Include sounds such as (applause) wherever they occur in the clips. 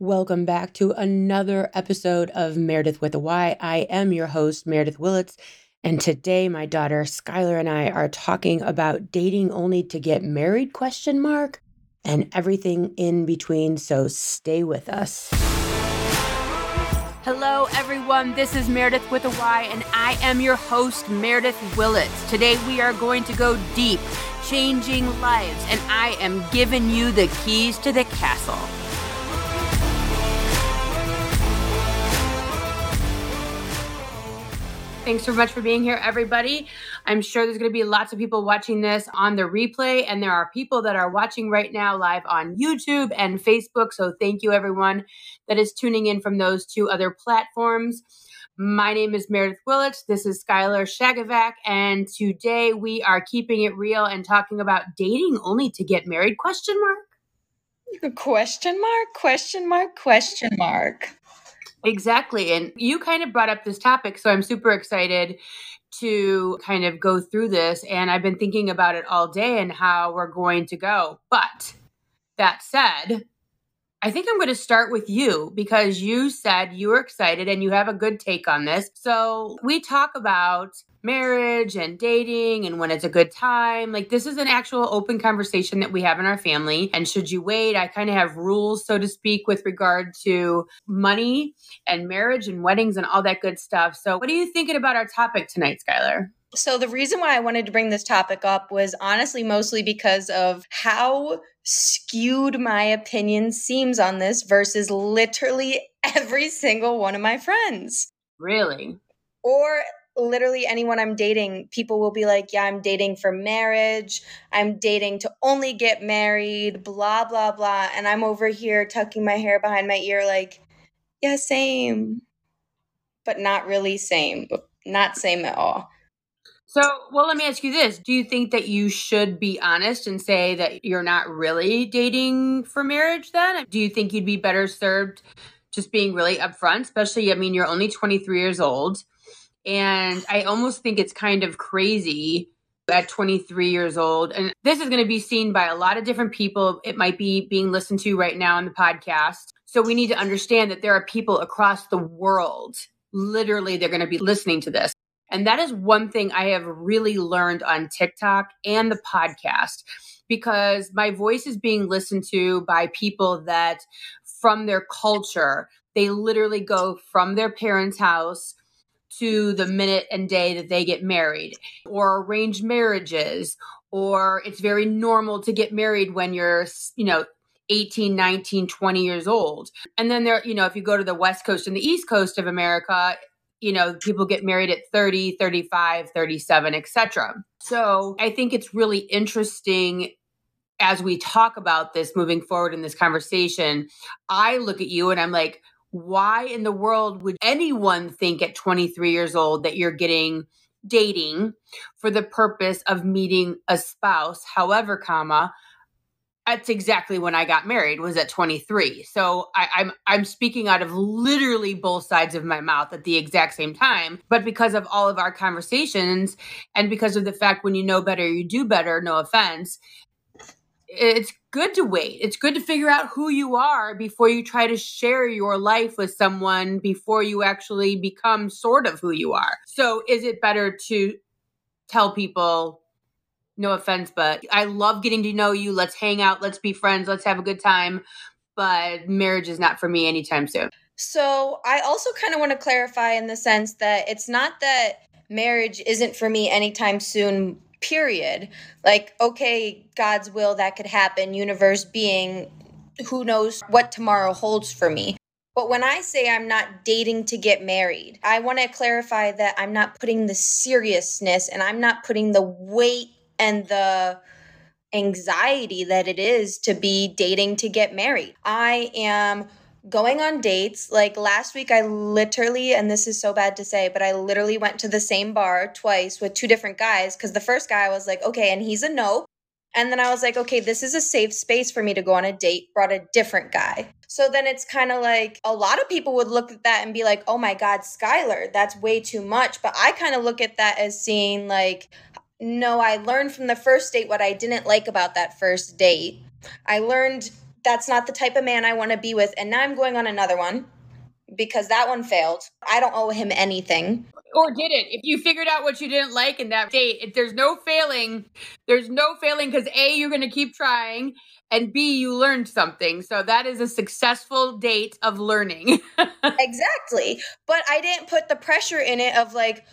Welcome back to another episode of Meredith with a Y. I am your host, Meredith Willits. And today my daughter Skylar and I are talking about dating only to get married question mark and everything in between. So stay with us. Hello, everyone. This is Meredith with a Y, and I am your host, Meredith Willits. Today, we are going to go deep, changing lives, and I am giving you the keys to the castle. Thanks so much for being here, everybody. I'm sure there's going to be lots of people watching this on the replay, and there are people that are watching right now live on YouTube and Facebook. So thank you, everyone that is tuning in from those two other platforms. My name is Meredith Willits. This is Skylar Shagavac, and today we are keeping it real and talking about dating only to get married? Question mark. Question mark? Question mark? Question mark. Exactly. And you kind of brought up this topic. So I'm super excited to kind of go through this. And I've been thinking about it all day and how we're going to go. But that said, I think I'm going to start with you because you said you were excited and you have a good take on this. So we talk about marriage and dating and when it's a good time. Like this is an actual open conversation that we have in our family. And should you wait, I kind of have rules, so to speak, with regard to money and marriage and weddings and all that good stuff. So what are you thinking about our topic tonight, Skylar? So, the reason why I wanted to bring this topic up was honestly mostly because of how skewed my opinion seems on this versus literally (laughs) every single one of my friends. Really? Or literally anyone I'm dating, people will be like, Yeah, I'm dating for marriage. I'm dating to only get married, blah, blah, blah. And I'm over here tucking my hair behind my ear, like, Yeah, same. But not really same. Not same at all. So, well, let me ask you this. Do you think that you should be honest and say that you're not really dating for marriage then? Do you think you'd be better served just being really upfront? Especially, I mean, you're only 23 years old. And I almost think it's kind of crazy at 23 years old. And this is going to be seen by a lot of different people. It might be being listened to right now on the podcast. So we need to understand that there are people across the world. Literally, they're going to be listening to this. And that is one thing I have really learned on TikTok and the podcast because my voice is being listened to by people that from their culture, they literally go from their parents' house to the minute and day that they get married or arranged marriages or it's very normal to get married when you're, you know, 18, 19, 20 years old. And then there, you know, if you go to the West Coast and the East Coast of America, you know people get married at 30 35 37 etc so i think it's really interesting as we talk about this moving forward in this conversation i look at you and i'm like why in the world would anyone think at 23 years old that you're getting dating for the purpose of meeting a spouse however comma that's exactly when I got married was at 23. So I, I'm I'm speaking out of literally both sides of my mouth at the exact same time. But because of all of our conversations and because of the fact when you know better, you do better, no offense, it's good to wait. It's good to figure out who you are before you try to share your life with someone before you actually become sort of who you are. So is it better to tell people no offense, but I love getting to know you. Let's hang out. Let's be friends. Let's have a good time. But marriage is not for me anytime soon. So I also kind of want to clarify in the sense that it's not that marriage isn't for me anytime soon, period. Like, okay, God's will, that could happen, universe being, who knows what tomorrow holds for me. But when I say I'm not dating to get married, I want to clarify that I'm not putting the seriousness and I'm not putting the weight and the anxiety that it is to be dating to get married. I am going on dates. Like last week, I literally, and this is so bad to say, but I literally went to the same bar twice with two different guys because the first guy I was like, okay, and he's a no. And then I was like, okay, this is a safe space for me to go on a date, brought a different guy. So then it's kind of like a lot of people would look at that and be like, oh my God, Skylar, that's way too much. But I kind of look at that as seeing like, no, I learned from the first date what I didn't like about that first date. I learned that's not the type of man I want to be with. And now I'm going on another one because that one failed. I don't owe him anything. Or did it? If you figured out what you didn't like in that date, if there's no failing, there's no failing because A, you're going to keep trying, and B, you learned something. So that is a successful date of learning. (laughs) exactly. But I didn't put the pressure in it of like,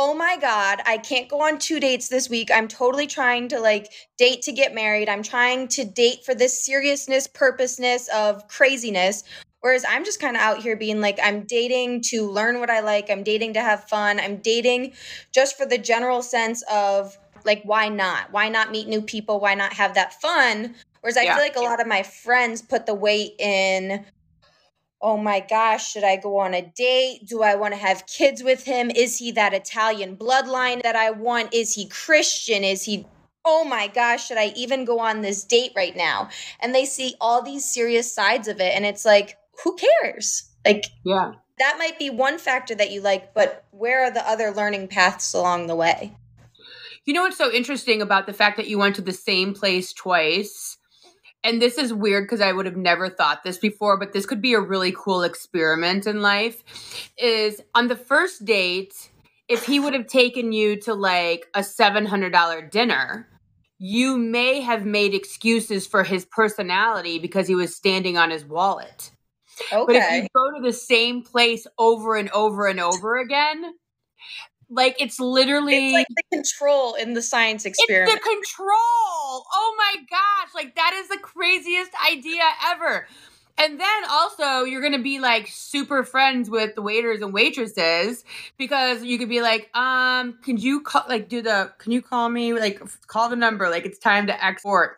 oh my God, I can't go on two dates this week. I'm totally trying to like date to get married. I'm trying to date for this seriousness, purposeness of craziness. Whereas I'm just kind of out here being like, I'm dating to learn what I like. I'm dating to have fun. I'm dating just for the general sense of like, why not? Why not meet new people? Why not have that fun? Whereas I yeah. feel like a lot of my friends put the weight in, oh my gosh, should I go on a date? Do I want to have kids with him? Is he that Italian bloodline that I want? Is he Christian? Is he oh my gosh, should I even go on this date right now? And they see all these serious sides of it. And it's like, who cares? Like, yeah, that might be one factor that you like, but where are the other learning paths along the way? You know what's so interesting about the fact that you went to the same place twice? And this is weird because I would have never thought this before, but this could be a really cool experiment in life. Is on the first date, if he would have taken you to like a $700 dinner, you may have made excuses for his personality because he was standing on his wallet. Okay. But if you go to the same place over and over and over again, like it's literally it's like the control in the science experiment. It's the control. Oh my gosh, like that is the craziest idea ever. And then also you're gonna be like super friends with the waiters and waitresses because you could be like, um, can you call like do the can you call me like call the number like it's time to export,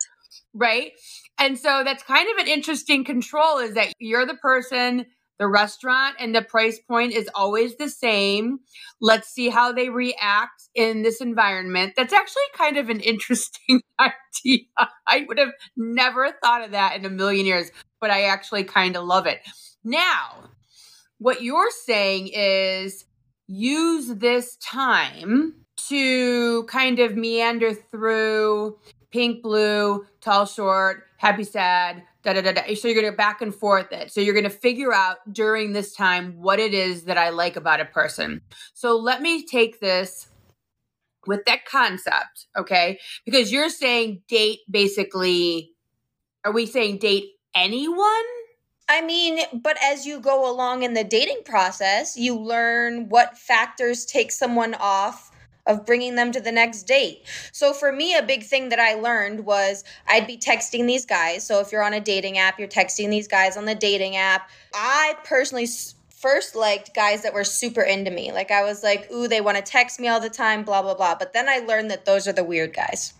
right? And so that's kind of an interesting control is that you're the person, the restaurant, and the price point is always the same. Let's see how they react in this environment. That's actually kind of an interesting (laughs) idea. I would have never thought of that in a million years, but I actually kind of love it. Now, what you're saying is use this time to kind of meander through pink, blue, tall, short, happy, sad, da da da da. So you're to back and forth it. So you're to figure out during this time what it is that I like about a person. So let me take this with that concept, okay? Because you're saying date basically, are we saying date anyone? I mean, but as you go along in the dating process, you learn what factors take someone off of bringing them to the next date. So for me, a big thing that I learned was I'd be texting these guys. So if you're on a dating app, you're texting these guys on the dating app. I personally first liked guys that were super into me. Like I was like, ooh, they want to text me all the time, blah, blah, blah. But then I learned that those are the weird guys.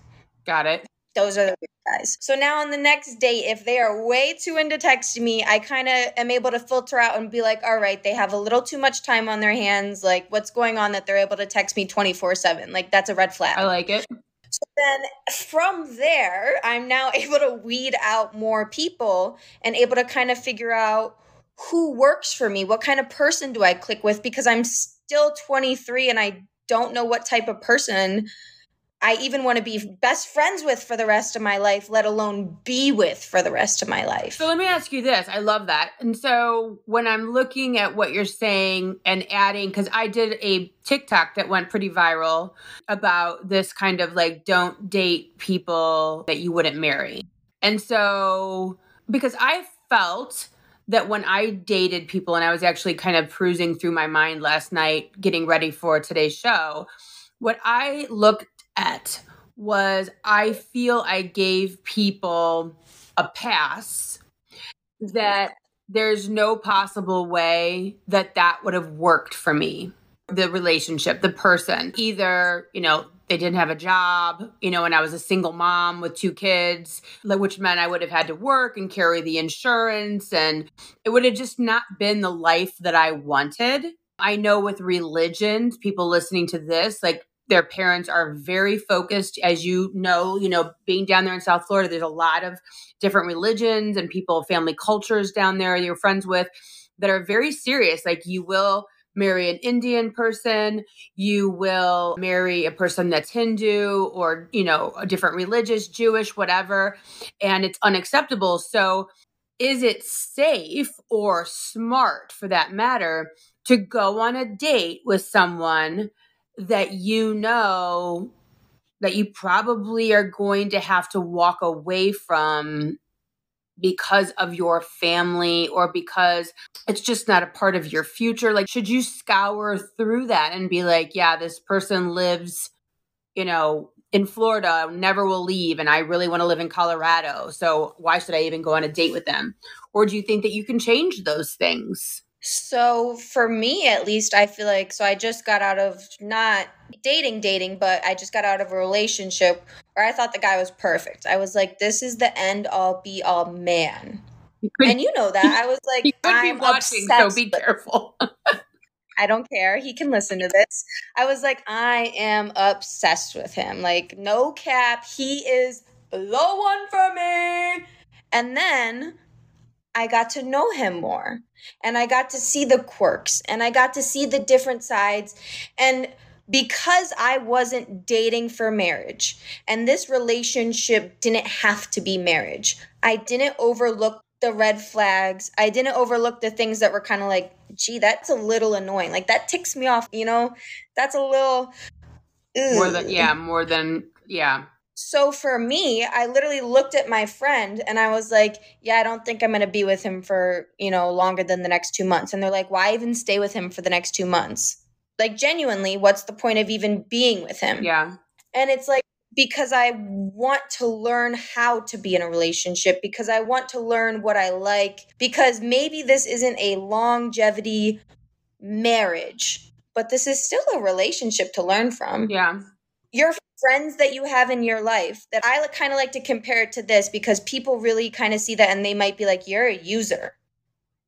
Got it those are the guys. So now on the next date, if they are way too into texting me, I kind of am able to filter out and be like, all right, they have a little too much time on their hands. Like, what's going on that they're able to text me 24 7? Like, that's a red flag. I like it. So then from there, I'm now (laughs) able to weed out more people and able to kind of figure out who works for me. What kind of person do I click with? Because I'm still 23 and I don't know what type of person I even want to be best friends with for the rest of my life, let alone be with for the rest of my life. So let me ask you this. I love that. And so when I'm looking at what you're saying and adding, because I did a TikTok that went pretty viral about this kind of like, don't date people that you wouldn't marry. And so because I felt that when I dated people and I was actually kind of cruising through my mind last night, getting ready for today's show, what I looked at was I feel I gave people a pass that there's no possible way that that would have worked for me the relationship the person. Either you know they didn't have a job you know and i was a single mom with two kids which meant i would have had to work and carry the insurance and it would have just not been the life that i wanted. I know with religions people listening to this like their parents are very focused. As you know you know being down there in south florida there's a lot of different religions and people family cultures down there you're friends with that are very serious. Like you will marry an indian person you will marry a person that's hindu or you know a different religious jewish whatever and it's unacceptable. So is it safe or smart for that matter to go on a date with someone that you know that you probably are going to have to walk away from because of your family or because it's just not a part of your future. Like should you scour through that and be like yeah this person lives you know in Florida never will leave and I really want to live in Colorado so why should I even go on a date with them? Or do you think that you can change those things so for me at least I feel like so I just got out of not dating dating but I just got out of a relationship where I thought the guy was perfect. I was like this is the end all be all man. Could, and you know that. I was like I'm watching so be careful. (laughs) I don't care. He can listen to this. I was like I am obsessed with him. Like no cap, he is the one for me. And then I got to know him more and I got to see the quirks and I got to see the different sides. And because I wasn't dating for marriage and this relationship didn't have to be marriage, I didn't overlook the red flags. I didn't overlook the things that were kind of like, gee, that's a little annoying. Like that ticks me off, you know? That's a little. Ugh. More than, yeah, more than, yeah. So for me, I literally looked at my friend and I was like, yeah, I don't think I'm going to be with him for, you know, longer than the next 2 months. And they're like, why even stay with him for the next 2 months? Like genuinely, what's the point of even being with him? Yeah. And it's like because I want to learn how to be in a relationship, because I want to learn what I like, because maybe this isn't a longevity marriage, but this is still a relationship to learn from. Yeah. Your friends that you have in your life that I kind of like to compare it to this because people really kind of see that and they might be like, you're a user.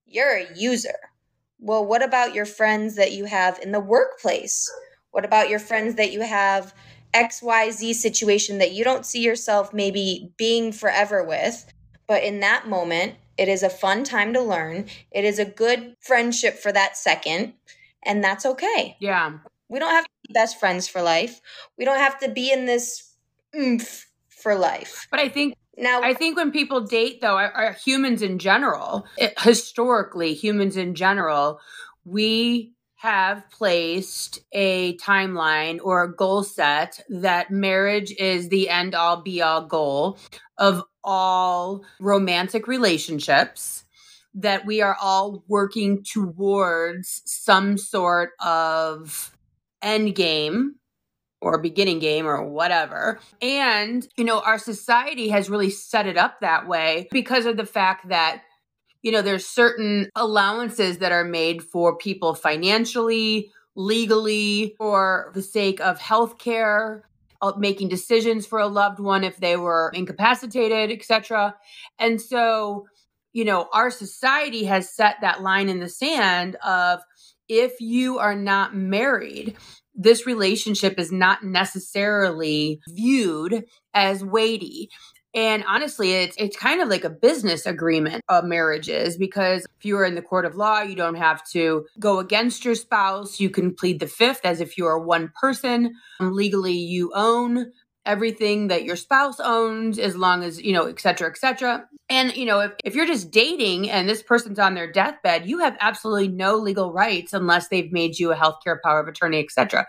You're a user. Well, what about your friends that you have in the workplace? What about your friends that you have XYZ situation that you don't see yourself maybe being forever with? But in that moment, it is a fun time to learn. It is a good friendship for that second, and that's okay. Yeah. We don't have to best friends for life. We don't have to be in this oomph for life. But I think now I think when people date though, are, are humans in general, it, historically humans in general, we have placed a timeline or a goal set that marriage is the end all be all goal of all romantic relationships that we are all working towards some sort of end game or beginning game or whatever. And, you know, our society has really set it up that way because of the fact that you know there's certain allowances that are made for people financially legally for the sake of healthcare uh, making decisions for a loved one if they were incapacitated etc and so you know our society has set that line in the sand of if you are not married, this relationship is not necessarily viewed as weighty. And honestly, it's it's kind of like a business agreement of marriages because if you are in the court of law, you don't have to go against your spouse. You can plead the fifth as if you are one person. Legally, you own everything that your spouse owns as long as, you know, et cetera, et cetera. And, you know, if, if you're just dating and this person's on their deathbed, you have absolutely no legal rights unless they've made you a healthcare power of attorney, et cetera.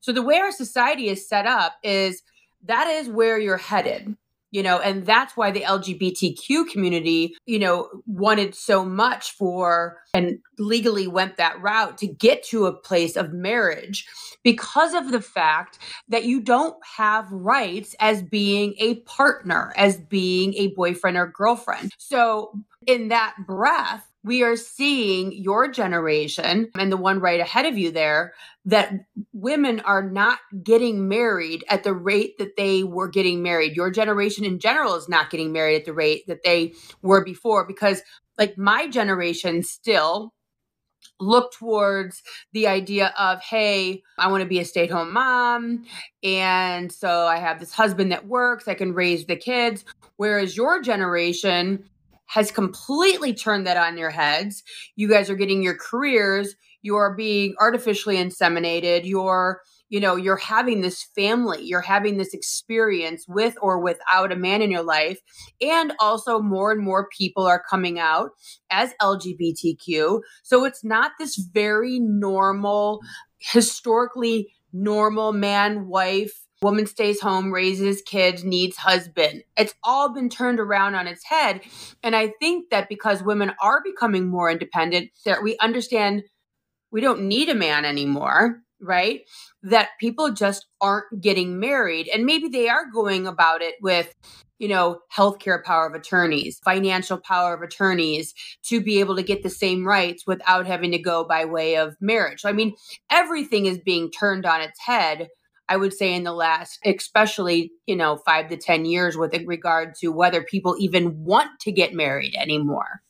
So the way our society is set up is that is where you're headed you know and that's why the lgbtq community you know wanted so much for and legally went that route to get to a place of marriage because of the fact that you don't have rights as being a partner as being a boyfriend or girlfriend. So in that breath we are seeing your generation and the one right ahead of you there that women are not getting married at the rate that they were getting married. Your generation in general is not getting married at the rate that they were before because, like, my generation still look towards the idea of hey i want to be a stay-at-home mom and so i have this husband that works i can raise the kids whereas your generation has completely turned that on your heads. You guys are getting your careers, you're being artificially inseminated, you're you know, you're having this family, you're having this experience with or without a man in your life. And also, more and more people are coming out as LGBTQ. So it's not this very normal, historically normal man wife woman stays home, raises kids, needs husband. It's all been turned around on its head. And I think that because women are becoming more independent, that we understand we don't need a man anymore, right? That people just aren't getting married. And maybe they are going about it with, you know, healthcare power of attorneys, financial power of attorneys to be able to get the same rights without having to go by way of marriage. So, I mean, everything is being turned on its head I would say in the last, especially, you know, five to 10 years with regard to whether people even want to get married anymore,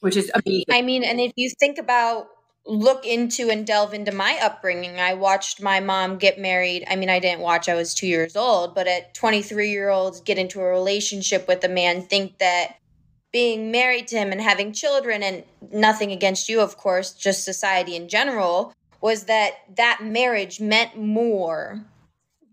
which is amazing. I mean, and if you think about, look into and delve into my upbringing, I watched my mom get married. I mean, I didn't watch, I was two years old, but at 23 year olds get into a relationship with a man, think that being married to him and having children and nothing against you, of course, just society in general, was that that marriage meant more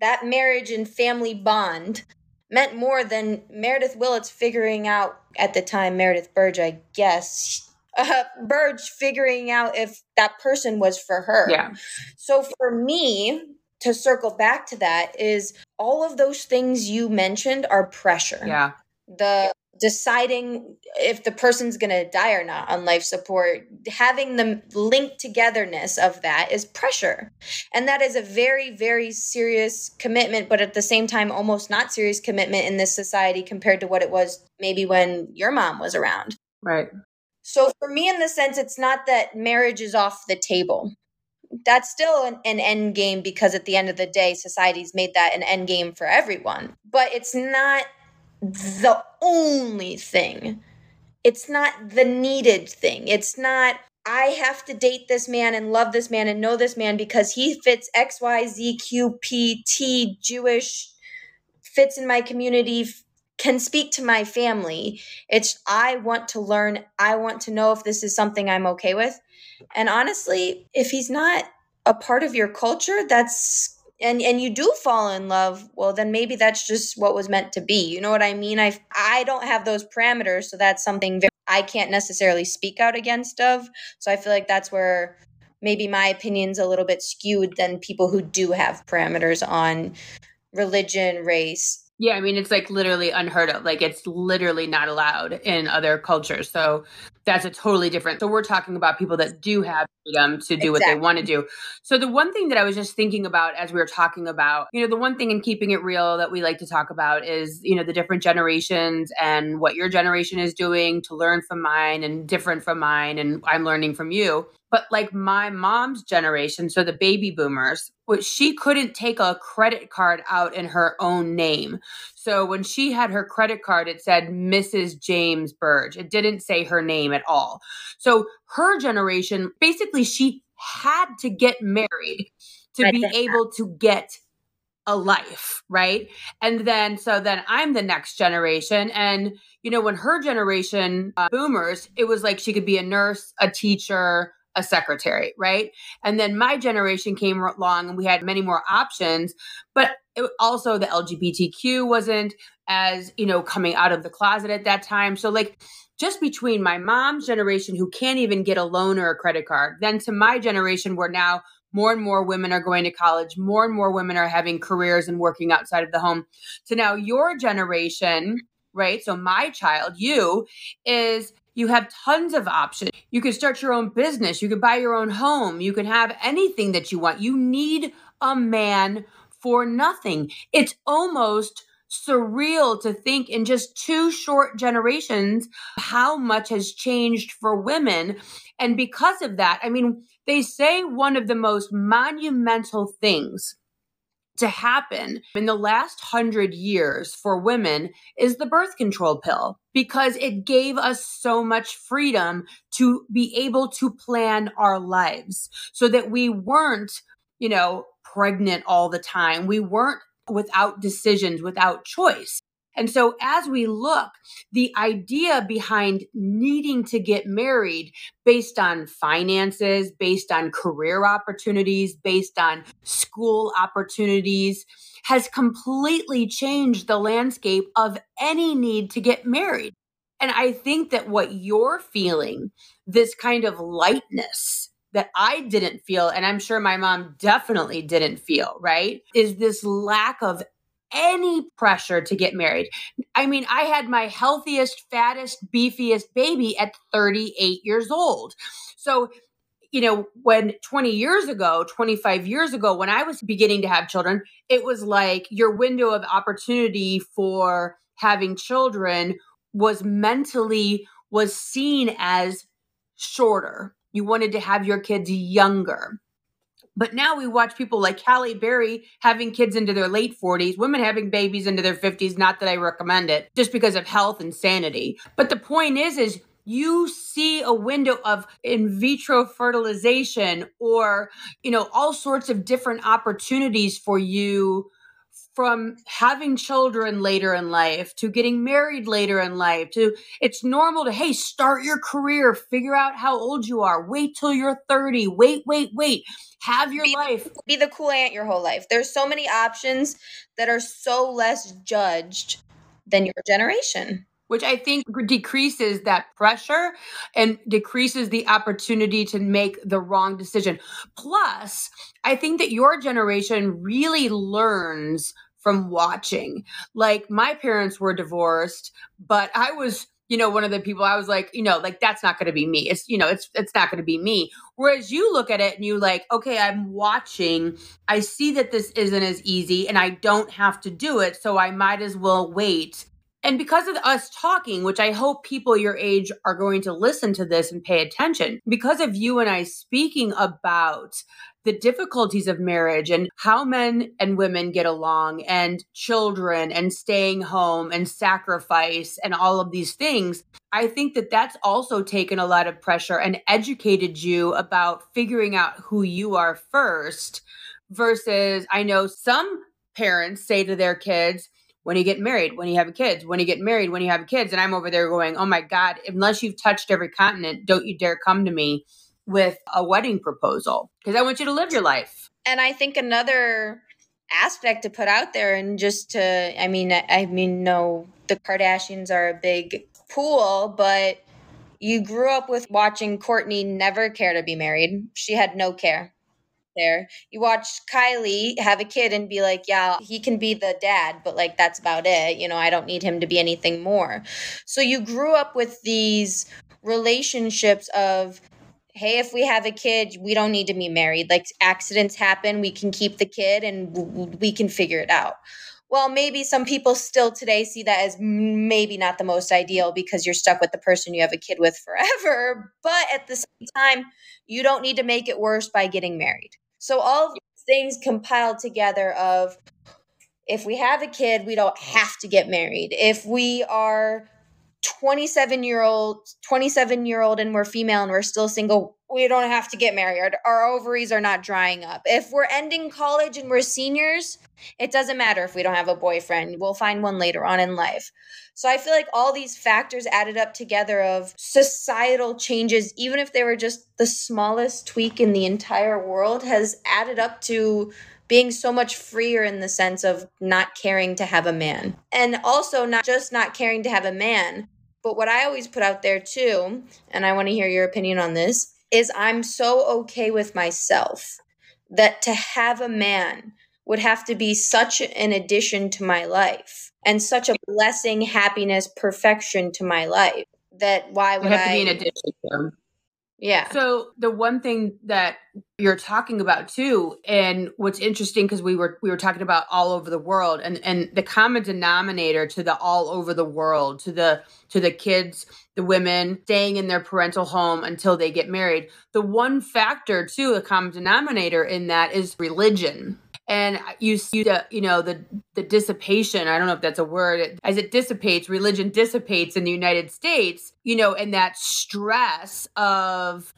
that marriage and family bond meant more than Meredith Willits figuring out at the time, Meredith Burge, I guess, (laughs) uh, Burge figuring out if that person was for her. Yeah. So for me, to circle back to that, is all of those things you mentioned are pressure. Yeah. The deciding if the person's going to die or not on life support having the linked togetherness of that is pressure. And that is a very very serious commitment but at the same time almost not serious commitment in this society compared to what it was maybe when your mom was around. Right. So for me in the sense it's not that marriage is off the table. That's still an, an end game because at the end of the day society's made that an end game for everyone. But it's not the only thing. It's not the needed thing. It's not, I have to date this man and love this man and know this man because he fits X, Y, Z, Q, P, T, Jewish, fits in my community, can speak to my family. It's, I want to learn. I want to know if this is something I'm okay with. And honestly, if he's not a part of your culture, that's and and you do fall in love well then maybe that's just what was meant to be you know what i mean i i don't have those parameters so that's something very, i can't necessarily speak out against of so i feel like that's where maybe my opinion's a little bit skewed than people who do have parameters on religion race yeah, I mean, it's like literally unheard of. Like, it's literally not allowed in other cultures. So, that's a totally different. So, we're talking about people that do have freedom to do exactly. what they want to do. So, the one thing that I was just thinking about as we were talking about, you know, the one thing in keeping it real that we like to talk about is, you know, the different generations and what your generation is doing to learn from mine and different from mine. And I'm learning from you. But like my mom's generation, so the baby boomers, which she couldn't take a credit card out in her own name. So when she had her credit card, it said Mrs. James Burge. It didn't say her name at all. So her generation, basically, she had to get married to be able to get a life, right? And then, so then I'm the next generation. And, you know, when her generation, uh, boomers, it was like she could be a nurse, a teacher, a secretary, right? And then my generation came along and we had many more options, but it, also the LGBTQ wasn't as, you know, coming out of the closet at that time. So like just between my mom's generation who can't even get a loan or a credit card, then to my generation where now more and more women are going to college, more and more women are having careers and working outside of the home. So now your generation, right? So my child, you is you have tons of options. You can start your own business. You can buy your own home. You can have anything that you want. You need a man for nothing. It's almost surreal to think in just two short generations how much has changed for women. And because of that, I mean, they say one of the most monumental things to happen in the last hundred years for women is the birth control pill because it gave us so much freedom to be able to plan our lives so that we weren't, you know, pregnant all the time. We weren't without decisions, without choice. And so, as we look, the idea behind needing to get married based on finances, based on career opportunities, based on school opportunities, has completely changed the landscape of any need to get married. And I think that what you're feeling, this kind of lightness that I didn't feel, and I'm sure my mom definitely didn't feel, right? Is this lack of any pressure to get married. I mean, I had my healthiest, fattest, beefiest baby at 38 years old. So, you know, when 20 years ago, 25 years ago, when I was beginning to have children, it was like your window of opportunity for having children was mentally was seen as shorter. You wanted to have your kids younger. But now we watch people like Halle Berry having kids into their late 40s, women having babies into their 50s. Not that I recommend it, just because of health and sanity. But the point is, is you see a window of in vitro fertilization or, you know, all sorts of different opportunities for you from having children later in life to getting married later in life to it's normal to hey start your career figure out how old you are wait till you're 30 wait wait wait have your be, life. be the cool aunt your whole life. There's so many options that are so less judged than your generation. Which I think decreases that pressure and decreases the opportunity to make the wrong decision. Plus, I think that your generation really learns from watching. Like my parents were divorced, but I was you know one of the people i was like you know like that's not going to be me. It's you know it's it's not going to be me. Whereas you look at it and you like okay i'm watching. I see that this isn't as easy and i don't have to do it so i might as well wait and because of us talking, which I hope people your age are going to listen to this and pay attention, because of you and I speaking about the difficulties of marriage and how men and women get along and children and staying home and sacrifice and all of these things, I think that that's also taken a lot of pressure and educated you about figuring out who you are first versus I know some parents say to their kids, when you get married, when you have kids, when you get married, when you have kids. And I'm over there going, oh my God, unless you've touched every continent, don't you dare come to me with a wedding proposal because I want you to live your life. And I think another aspect to put out there and just to, I mean, I mean, no, the Kardashians are a big pool, but you grew up with watching Kourtney never care to be married. She had no care there. You watch Kylie have a kid and be like, yeah, he can be the dad, but like that's about it. You know, I don't need him to be anything more. So you grew up with these relationships of hey, if we have a kid, we don't need to be married. Like accidents happen, we can keep the kid and we can figure it out. Well, maybe some people still today see that as maybe not the most ideal because you're stuck with the person you have a kid with forever. (laughs) But at the same time, you don't need to make it worse by getting married. So all things compiled together of if we have a kid, we don't have to get married. If we are 27 year old 27 year old and we're female and we're still single we don't have to get married. Our ovaries are not drying up. If we're ending college and we're seniors it doesn't matter if we don't have a boyfriend. We'll find one later on in life. So i feel like all these factors added up together of societal changes even if they were just the smallest tweak in the entire world has added up to being so much freer in the sense of not caring to have a man. And also not just not caring to have a man, but what I always put out there too, and I want to hear your opinion on this, is I'm so okay with myself that to have a man would have to be such an addition to my life and such a blessing, happiness, perfection to my life that why would have I to be an addition to yeah. So the one thing that you're talking about too, and what's interesting because we were we were talking about all over the world, and and the common denominator to the all over the world, to the to the kids, the women staying in their parental home until they get married. The one factor too, a common denominator in that is religion and you see the you know the the dissipation i don't know if that's a word as it dissipates religion dissipates in the united states you know and that stress of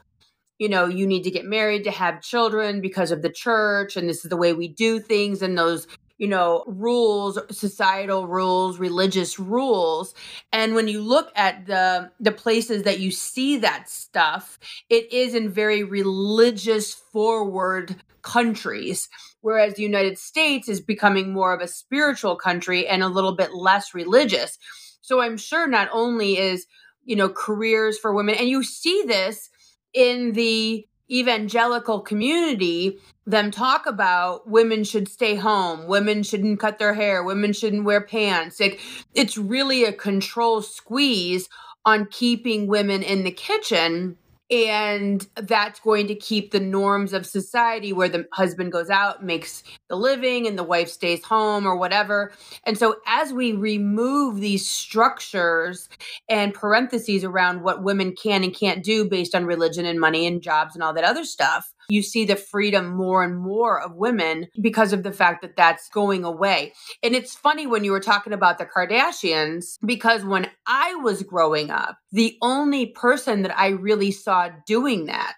you know you need to get married to have children because of the church and this is the way we do things and those you know, rules, societal rules, religious rules. And when you look at the the places that you see that stuff, it is in very religious forward countries whereas the United States is becoming more of a spiritual country and a little bit less religious. So I'm sure not only is, you know, careers for women and you see this in the evangelical community them talk about women should stay home women shouldn't cut their hair women shouldn't wear pants like it's really a control squeeze on keeping women in the kitchen and that's going to keep the norms of society where the husband goes out makes the living and the wife stays home or whatever. And so as we remove these structures and parentheses around what women can and can't do based on religion and money and jobs and all that other stuff you see the freedom more and more of women because of the fact that that's going away. And it's funny when you were talking about the Kardashians, because when I was growing up, the only person that I really saw doing that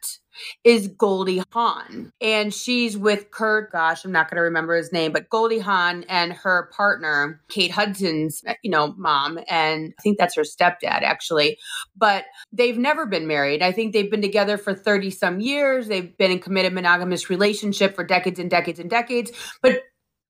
is Goldie Hawn. And she's with Kurt, gosh, I'm not going to remember his name, but Goldie Hawn and her partner, Kate Hudson's, you know, mom. And I think that's her stepdad, actually. But they've never been married. I think they've been together for 30 some years. They've been in committed monogamous relationship for decades and decades and decades. But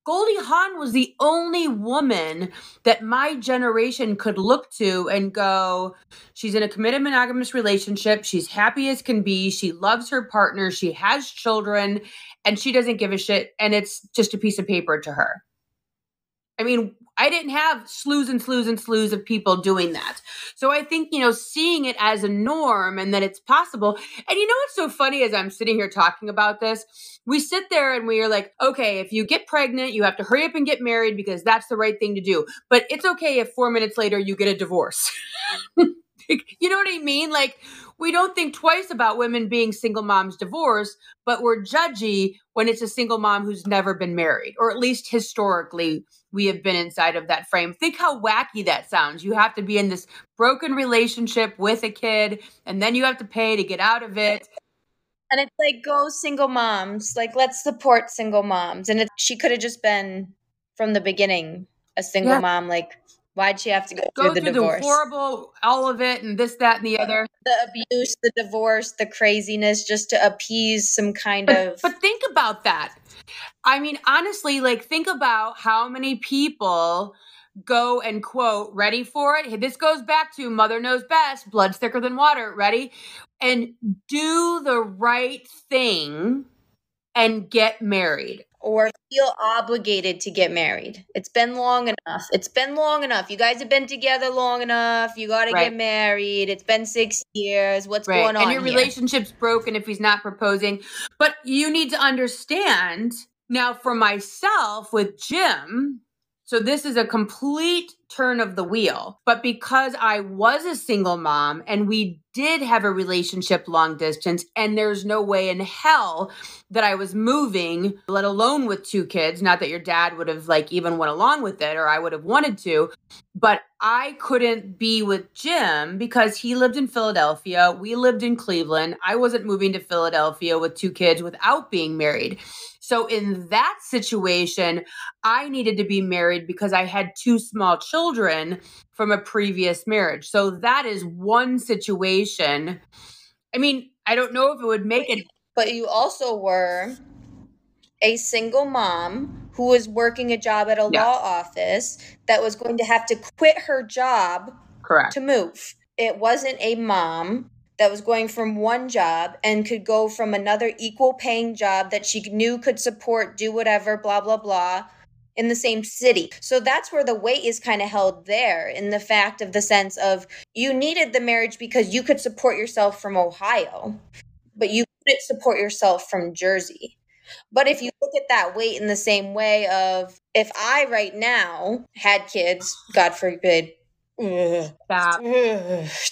Goldie Hawn was the only woman that my generation could look to and go, she's in a committed monogamous relationship. She's happy as can be. She loves her partner. She has children and she doesn't give a shit. And it's just a piece of paper to her. I mean, I didn't have slews and slews and slews of people doing that. So I think, you know, seeing it as a norm and that it's possible. And you know what's so funny as I'm sitting here talking about this? We sit there and we are like, okay, if you get pregnant, you have to hurry up and get married because that's the right thing to do. But it's okay if four minutes later you get a divorce. (laughs) you know what I mean? Like, we don't think twice about women being single moms divorced, but we're judgy when it's a single mom who's never been married, or at least historically, we have been inside of that frame. Think how wacky that sounds. You have to be in this broken relationship with a kid, and then you have to pay to get out of it. And it's like, go single moms. Like, let's support single moms. And it, she could have just been from the beginning a single yeah. mom. Like, Why'd she have to go, go through the through divorce? The horrible, all of it, and this, that, and the other. The abuse, the divorce, the craziness, just to appease some kind but, of. But think about that. I mean, honestly, like think about how many people go and quote, ready for it. This goes back to Mother Knows Best, blood's thicker than water, ready? And do the right thing and get married or feel obligated to get married. It's been long enough. It's been long enough. You guys have been together long enough. You got to right. get married. It's been six years. What's right. going on? And your here? relationship's broken if he's not proposing. But you need to understand now, for myself with Jim, so this is a complete turn of the wheel. But because I was a single mom and we did have a relationship long distance, and there's no way in hell that I was moving, let alone with two kids, not that your dad would have like even went along with it or I would have wanted to, but I couldn't be with Jim because he lived in Philadelphia. We lived in Cleveland. I wasn't moving to Philadelphia with two kids without being married. So in that situation, I needed to be married because I had two small children from a previous marriage. So that is one situation. I mean, I don't know if it would make it. But you also were a single mom who was working a job at a yeah. law office that was going to have to quit her job correct to move. It wasn't a mom that was going from one job and could go from another equal paying job that she knew could support, do whatever, blah, blah, blah, in the same city. So that's where the weight is kind of held there in the fact of the sense of you needed the marriage because you could support yourself from Ohio, but you couldn't support yourself from Jersey. But if you look at that weight in the same way of if I right now had kids, God forbid, Stop.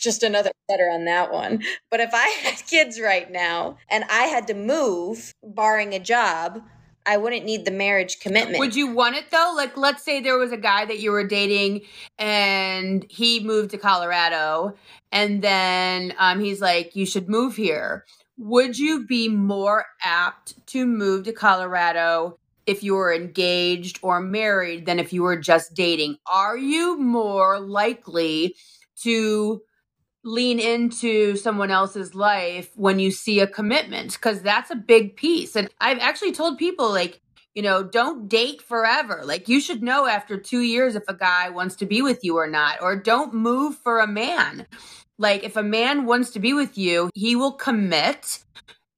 Just another letter on that one. But if I had (laughs) kids right now and I had to move, barring a job, I wouldn't need the marriage commitment. Would you want it though? Like, let's say there was a guy that you were dating and he moved to Colorado, and then um, he's like, You should move here. Would you be more apt to move to Colorado if you were engaged or married than if you were just dating. Are you more likely to lean into someone else's life when you see a commitment? Because that's a big piece. And I've actually told people, like, you know, don't date forever. Like, you should know after two years if a guy wants to be with you or not, or don't move for a man. Like, if a man wants to be with you, he will commit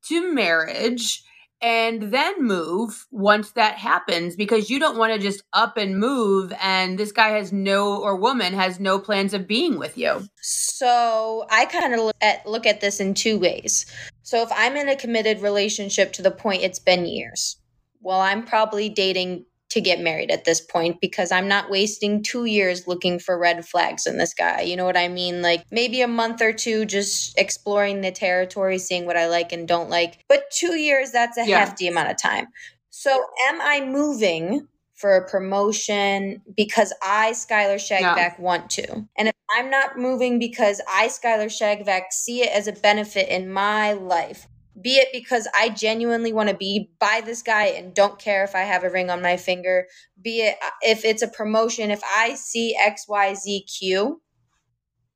to marriage and then move once that happens because you don't want to just up and move and this guy has no or woman has no plans of being with you. So, I kind of look at look at this in two ways. So, if I'm in a committed relationship to the point it's been years, well, I'm probably dating to get married at this point because I'm not wasting two years looking for red flags in this guy. You know what I mean? Like maybe a month or two just exploring the territory, seeing what I like and don't like. But two years, that's a yeah. hefty amount of time. So am I moving for a promotion because I, Skylar Shagvac, yeah. want to? And if I'm not moving because I, Skylar Shagvac, see it as a benefit in my life, be it because I genuinely want to be by this guy and don't care if I have a ring on my finger, be it uh, if it's a promotion, if I see XYZQ,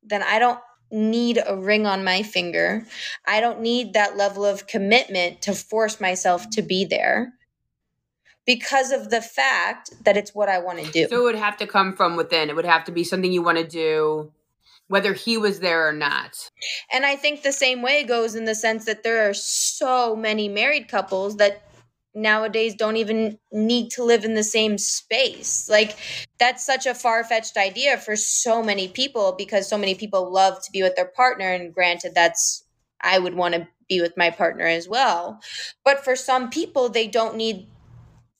then I don't need a ring on my finger. I don't need that level of commitment to force myself to be there because of the fact that it's what I want to do. So it would have to come from within. It would have to be something you want to do whether he was there or not. And I think the same way goes in the sense that there are so many married couples that nowadays don't even need to live in the same space. Like that's such a far-fetched idea for so many people because so many people love to be with their partner and granted that's I would want to be with my partner as well. But for some people they don't need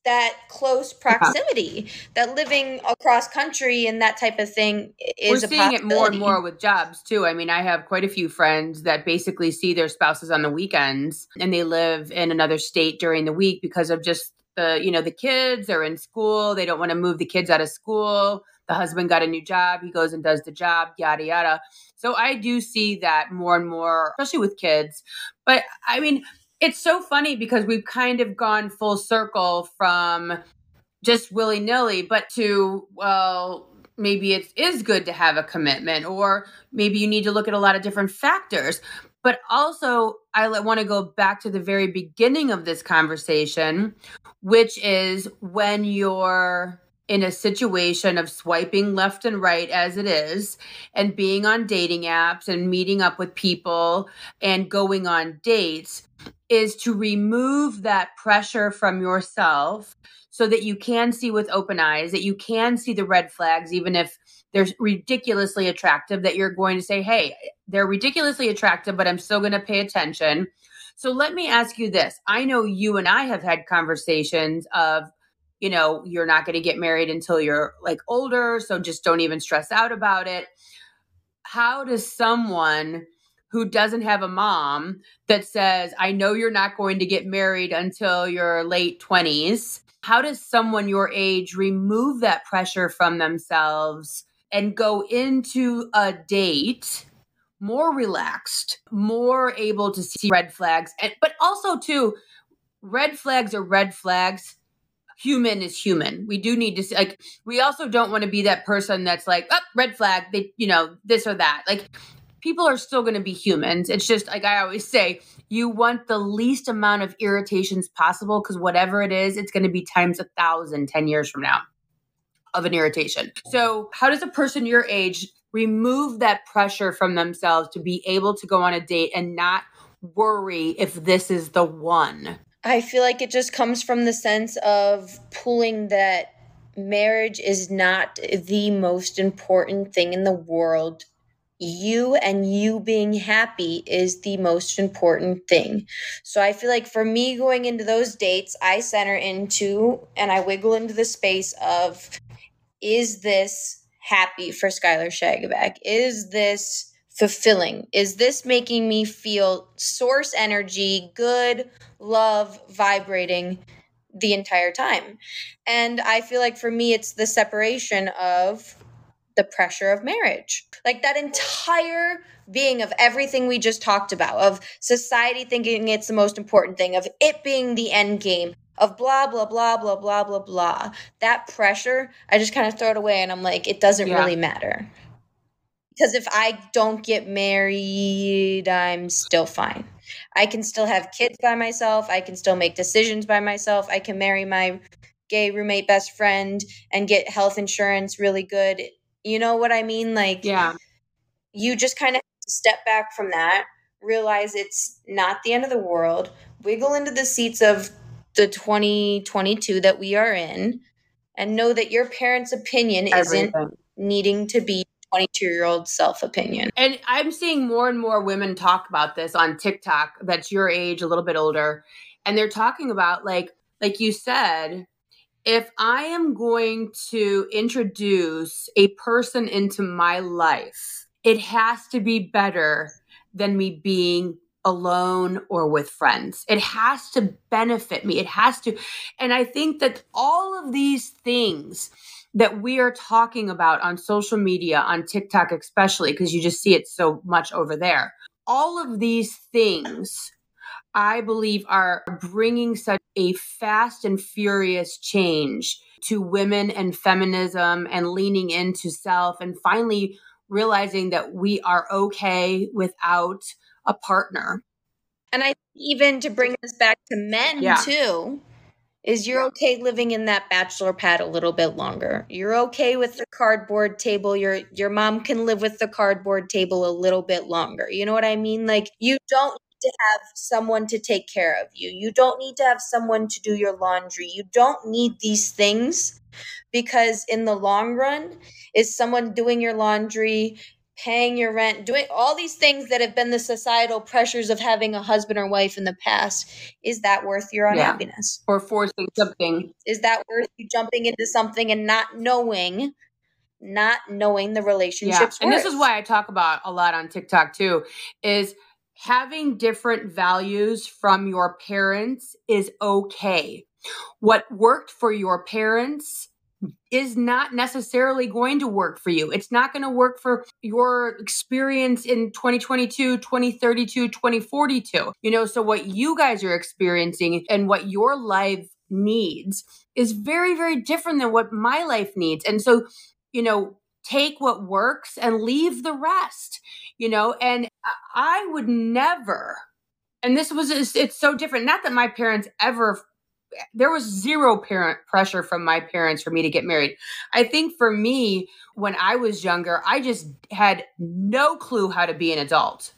that close proximity that living across country and that type of thing is we're seeing it more and more with jobs too. I mean i have quite a few friends that basically see their spouses on the weekends and they live in another state during the week because of just the you know the kids are in school they don't want to move the kids out of school the husband got a new job he goes and does the job yada yada. So i do see that more and more especially with kids. But i mean it's so funny because we've kind of gone full circle from just willy nilly, but to, well, maybe it is good to have a commitment, or maybe you need to look at a lot of different factors. But also, I want to go back to the very beginning of this conversation, which is when you're in a situation of swiping left and right as it is, and being on dating apps and meeting up with people and going on dates is to remove that pressure from yourself so that you can see with open eyes, that you can see the red flags, even if they're ridiculously attractive, that you're going to say, hey, they're ridiculously attractive, but I'm still going to pay attention. So let me ask you this. I know you and I have had conversations of, you know, you're not going to get married until you're like older. So just don't even stress out about it. How does someone who doesn't have a mom that says, I know you're not going to get married until your late 20s. How does someone your age remove that pressure from themselves and go into a date more relaxed, more able to see red flags? And, but also, too, red flags are red flags human is human. We do need to see, like, we also don't want to be that person that's like, oh, red flag, they, you know, this or that. Like, people are still going to be humans. It's just like I always say, you want the least amount of irritations possible because whatever it is, it's going to be times a thousand 10 years from now of an irritation. So, how does a person your age remove that pressure from themselves to be able to go on a date and not worry if this is the one? I feel like it just comes from the sense of pulling that marriage is not the most important thing in the world you and you being happy is the most important thing. So I feel like for me going into those dates, I center into and I wiggle into the space of is this happy for Skylar Shagvac? Is this fulfilling? Is this making me feel source energy, good, love, vibrating the entire time? And I feel like for me, it's the separation of the pressure of marriage. Like that entire being of everything we just talked about, of society thinking it's the most important thing, of it being the end game, of blah, blah, blah, blah, blah, blah, blah. That pressure, I just kind of throw it away and I'm like, it doesn't yeah. really matter. Because if I don't get married, I'm still fine. I can still have kids by myself. I can still make decisions by myself. I can marry my gay roommate best friend and get health insurance really good. You know what I mean? Like, yeah. You just kind of step back from that, realize it's not the end of the world, wiggle into the seats of the 2022 that we are in, and know that your parents' opinion Everything. isn't needing to be 22 year old self opinion. And I'm seeing more and more women talk about this on TikTok that's your age, a little bit older. And they're talking about, like, like you said, if I am going to introduce a person into my life, it has to be better than me being alone or with friends. It has to benefit me. It has to. And I think that all of these things that we are talking about on social media, on TikTok especially, because you just see it so much over there, all of these things. I believe are bringing such a fast and furious change to women and feminism and leaning into self and finally realizing that we are okay without a partner. And I even to bring this back to men yeah. too, is you're okay living in that bachelor pad a little bit longer. You're okay with the cardboard table. Your your mom can live with the cardboard table a little bit longer. You know what I mean? Like you don't need to have someone to take care of you. You don't need to have someone to do your laundry. You don't need these things because in the long run is someone doing your laundry paying your rent, doing all these things that have been the societal pressures of having a husband or wife in the past. Is that worth your unhappiness? Yeah. Or forcing something? Is that worth you jumping into something and not knowing? Not knowing the relationships. Yeah. And this is why I talk about a lot on TikTok too, is having different values from your parents is okay. What worked for your parents is not necessarily going to work for you. It's not going to work for your experience in 2022, 2032, 2042. You know, so what you guys are experiencing and what your life needs is very, very different than what my life needs. And so, you know, take what works and leave the rest, you know, and I would never and this was it's so different not that my parents ever there was zero parent pressure from my parents for me to get married. I think for me, when I was younger, I just had no clue how to be an adult.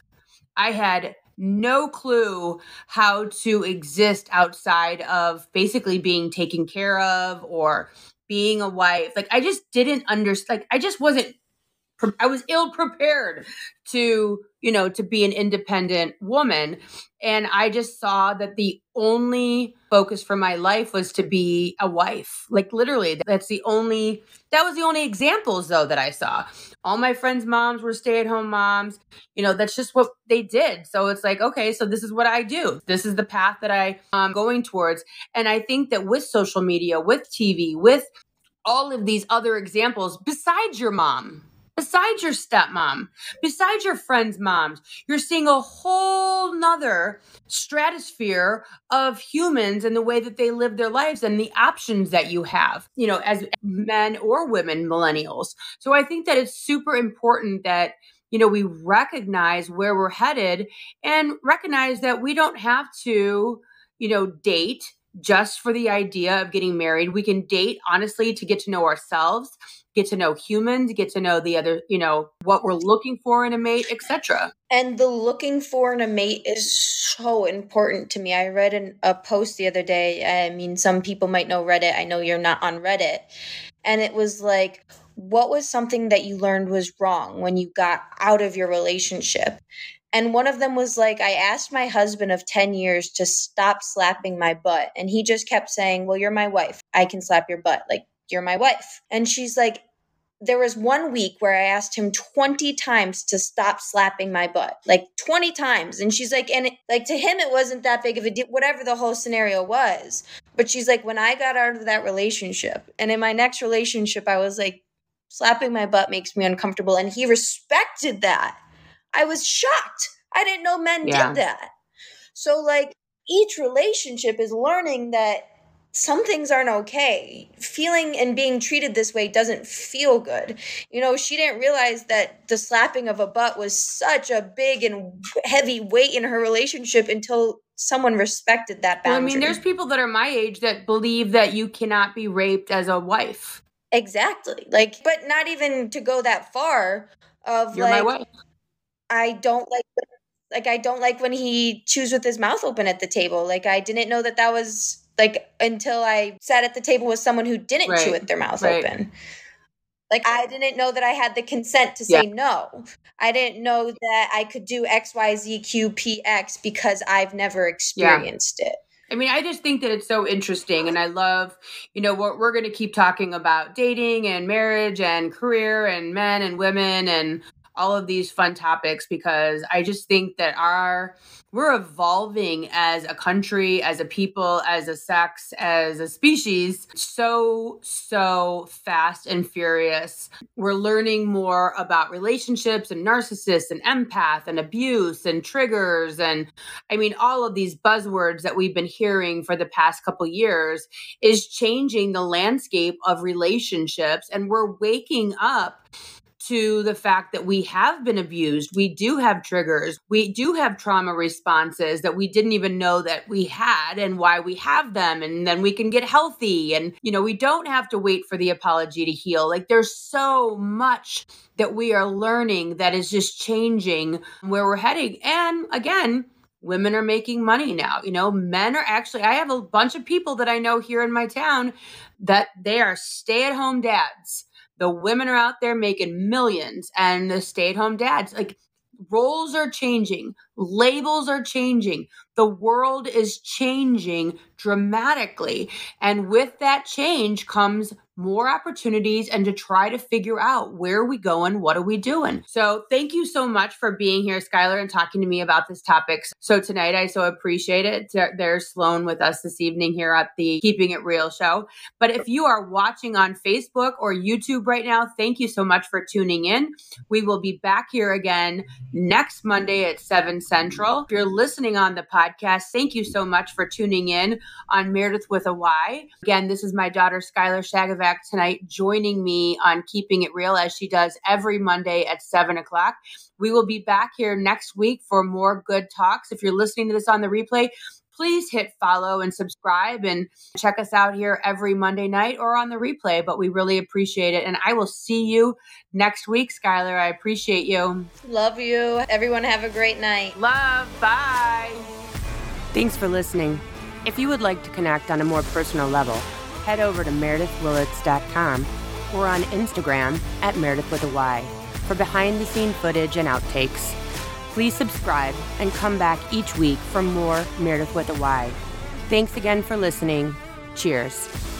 I had no clue how to exist outside of basically being taken care of or being a wife. Like I just didn't understand. Like I just wasn't I was ill prepared to, you know, to be an independent woman. And I just saw that the only focus for my life was to be a wife. Like literally, that's the only, that was the only examples though that I saw. All my friends' moms were stay at home moms. You know, that's just what they did. So it's like, okay, so this is what I do. This is the path that I am going towards. And I think that with social media, with TV, with all of these other examples, besides your mom, besides your stepmom, besides your friends' moms, you're seeing a whole nother stratosphere of humans and the way that they live their lives and the options that you have, you know, as men or women, millennials. So I think that it's super important that you know, we recognize where we're headed and recognize that we don't have to, you know, date just for the idea of getting married. We can date honestly to get to know ourselves get to know humans, get to know the other, you know, what we're looking for in a mate, etc. And the looking for in a mate is so important to me. I read an, a post the other day. I mean, some people might know Reddit. I know you're not on Reddit. And it was like, what was something that you learned was wrong when you got out of your relationship? And one of them was like, I asked my husband of 10 years to stop slapping my butt. And he just kept saying, Well, you're my wife. I can slap your butt. Like, you're my wife. And she's like, there was one week where I asked him 20 times to stop slapping my butt, like 20 times. And she's like, and it, like to him, it wasn't that big of a deal, whatever the whole scenario was. But she's like, when I got out of that relationship and in my next relationship, I was like, slapping my butt makes me uncomfortable. And he respected that. I was shocked. I didn't know men yeah. did that. So, like, each relationship is learning that some things aren't okay. Feeling and being treated this way doesn't feel good. You know, she didn't realize that the slapping of a butt was such a big and heavy weight in her relationship until someone respected that boundary. Well, I mean, there's people that are my age that believe that you cannot be raped as a wife. Exactly. Like, but not even to go that far of You're like, my wife. I don't like like I don't like when he chews with his mouth open at the table. Like I didn't know that that was like until I sat at the table with someone who didn't right. chew with their mouth right. open. Like I didn't know that I had the consent to say yeah. no. I didn't know that I could do X Y Z Q P X because I've never experienced yeah. it. I mean, I just think that it's so interesting. And I love, you know, what we're going to keep talking about dating and marriage and career and men and women and all of these fun topics because I just think that our we're evolving as a country, as a people, as a sex, as a species so so fast and furious. We're learning more about relationships and narcissists and empath and abuse and triggers and I mean all of these buzzwords that we've been hearing for the past couple years is changing the landscape of relationships and we're waking up to the fact that we have been abused. We do have triggers. We do have trauma responses that we didn't even know that we had and why we have them. And then we can get healthy. And, you know, we don't have to wait for the apology to heal. Like there's so much that we are learning that is just changing where we're heading. And again, women are making money now. You know, men are actually, I have a bunch of people that I know here in my town that they are stay at home dads the women are out there making millions and the stay at home dads like roles are changing labels are changing the world is changing dramatically. And with that change comes more opportunities and to try to figure out where are we going, what are we doing. So thank you so much for being here, Skylar, and talking to me about this topic. So tonight, I so appreciate it. There's Sloan with us this evening here at the Keeping It Real show. But if you are watching on Facebook or YouTube right now, thank you so much for tuning in. We will be back here again next Monday at 7 Central. If you're listening on the podcast, thank you so much for tuning in on Meredith with a Y. Again, this is my daughter, Skylar Shagavac tonight, joining me on Keeping It Real as she does every Monday at 7 o'clock. We will be back here next week for more good talks. If you're listening to this on the replay, please hit follow and subscribe and check us out here every Monday night or on the replay. But we really appreciate it. And I will see you next week, Skylar. I appreciate you. Love you. Everyone have a great night. Love. Bye. Thanks for listening. If you would like to connect on a more personal level, head over to meredithwillits.com or on Instagram at Meredith with a Y for behind the scene footage and outtakes. Please subscribe and come back each week for more Meredith with a Y. Thanks again for listening. Cheers.